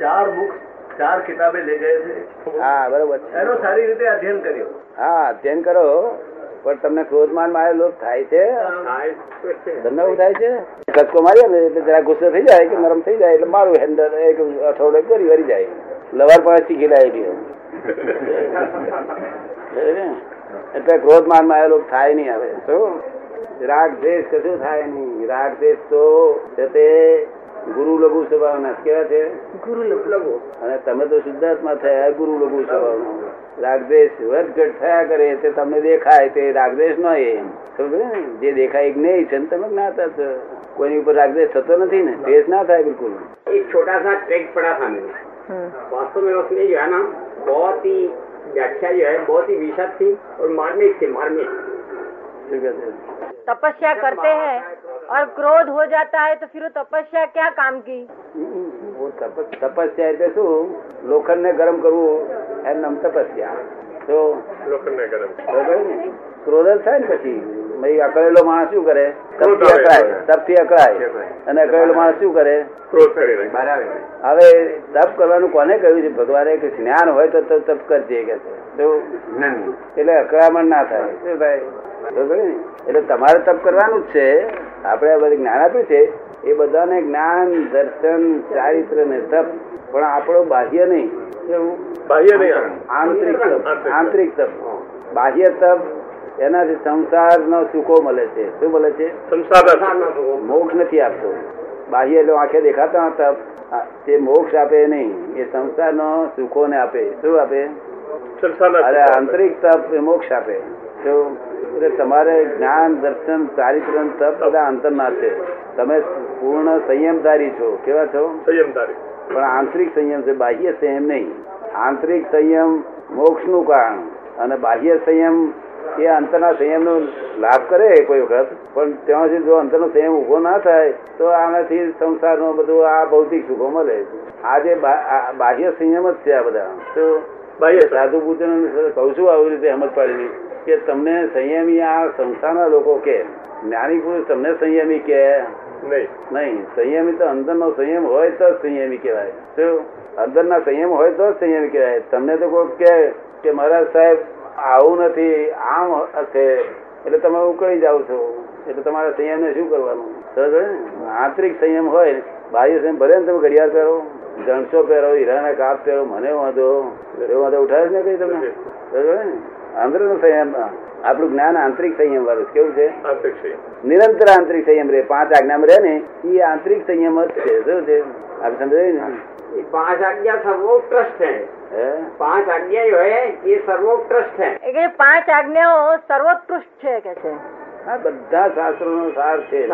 ચાર બુક ચાર કિતાબે લઈ ગયે છે. હા બરોબર. એનો સારી રીતે અધ્યયન કર્યો. હા અધ્યયન કરો પણ તમને ક્રોધમાનમાં લોક થાય છે? તમને એવું થાય છે? ધક્કો મારીએ ને એટલે જરા ગુસ્સો થઈ જાય કે નરમ થઈ જાય એટલે મારું હેન્ડલ એક અઠવાડિયે કરી વરી જાય. લવાર પણ શીખી ગયો એટલે ક્રોધમાનમાં લોક થાય નહીં આવે શું રાગ દ્વેષ કશું થાય નહીં. રાગ દ્વેષ તો તે લઘુ સ્વભાવના કેવા છે ગુરુ લઘુ અને તમે તો શુદ્ધાત્મા થયા ગુરુ લઘુ સ્વભાવનો રાગદ્વેષ વધઘટ થયા કરે તે તમને દેખાય તે રાગદ્વેષ નો એ સમજો ને જે દેખાય જ્ઞેય છે ને તમે જ્ઞાતા છો કોઈની ઉપર રાગદ્વેષ થતો નથી ને દ્વેષ ના થાય બિલકુલ एक छोटा सा टेक्स्ट पढ़ा था मैंने हम्म, वास्तव में उसमें जो है ना बहुत ही व्याख्या जो है बहुत ही विशद थी और मार्मिक थी मार्मिक શું કહે છે? तपस्या करते हैं और क्रोध हो जाता है तो फिर वो तपस्या क्या काम की वो તપ- તપસ્યા એટલે શું લોખંડ ને ગરમ કરવું એમ નામ તપસ્યા તો બરાબર ને? ક્રોધ જ થાય ને પછી ભાઈ અકળેલો માણસ શું કરે તપથી અકળાય તપથી અકળાય અને અકળેલો માણસ શું કરે હવે તપ કરવાનું કોને કહ્યું છે ભગવાને કે જ્ઞાન હોય તો તો તપ કરજે કે છે તો એટલે અકળામણ ના થાય શું થાય બરોબર ને? એટલે તમારે તપ કરવાનું જ છે આપણે આ બધું જ્ઞાન આપ્યું છે એ બધાને જ્ઞાન દર્શન ચારિત્ર ને તપ પણ આપણો બાહ્ય નહીં. બાહ્ય નહીં આંતરિક તપ આંતરિક તપ. બાહ્ય તપ એનાથી સંસારનો સુખો મળે છે. શું મળે છે? મોક્ષ નથી આપતો. બાહ્ય એટલે આંખે દેખાતા તપ. તે મોક્ષ આપે નહીં. એ સંસાર નો સુખો ને આપે. શું આપે? અરે આંતરિક તપ એ મોક્ષ આપે. તો એટલે તમારે જ્ઞાન દર્શન ચારિત્ર તપ બધા અંતરના છે. તમે પૂર્ણ સંયમધારી છો. કેવા છો? પણ આંતરિક સંયમ છે બાહ્ય સંયમ નહીં. આંતરિક સંયમ મોક્ષનું કારણ અને બાહ્ય સંયમ એ અંતરના સંયમનો લાભ કરે કોઈ વખત. પણ ત્યાંથી જો અંતરનો સંયમ ઊભો ના થાય તો આનાથી સંસારનો બધું આ ભૌતિક સુખો મળે. આ જે બાહ્ય સંયમ જ છે આ બધા. તો સાધુ પૂજન કહું છું આવી રીતે સમજ પાડી કે તમને સંયમી આ સંસ્થાના લોકો કે? જ્ઞાની પુરુષ તમને સંયમી કે? નહીં. સંયમી તો અંદરનો સંયમ હોય તો જ સંયમી કહેવાય. શું? અંદરના સંયમ હોય તો જ સંયમી કહેવાય. તમને તો કોઈ કે કે મહારાજ સાહેબ આવું નથી આમ છે એટલે તમે ઉકળી જાવ છો. એટલે તમારા સંયમને શું કરવાનું? સરસ ને? આંતરિક સંયમ હોય. બાહ્ય સંયમ ભલે ને તમે ઘડિયાળ પહેરો જણસો પહેરો હીરાના કાપ પહેરો મને વાંધો. વાંધો ઉઠાવે ને કઈ તમને સમજ અંદર નો સંયમ આપણું જ્ઞાન આંતરિક સંયમ વાળું કેવું છે? નિરંતર આંતરિક સંયમ રે પાંચ આજ્ઞામાં રહે ને એ આંતરિક સંયમ જ છે. શું છે? આપ સમજાયું ને? પાંચ આજ્ઞા સર્વોત્કૃષ્ટ છે. પાંચ આજ્ઞા હોય એ સર્વોત્કૃષ્ટ છે. પાંચ આજ્ઞાઓ સર્વોત્કૃષ્ટ છે હા બધા શાસ્ત્રો નો સાર છે.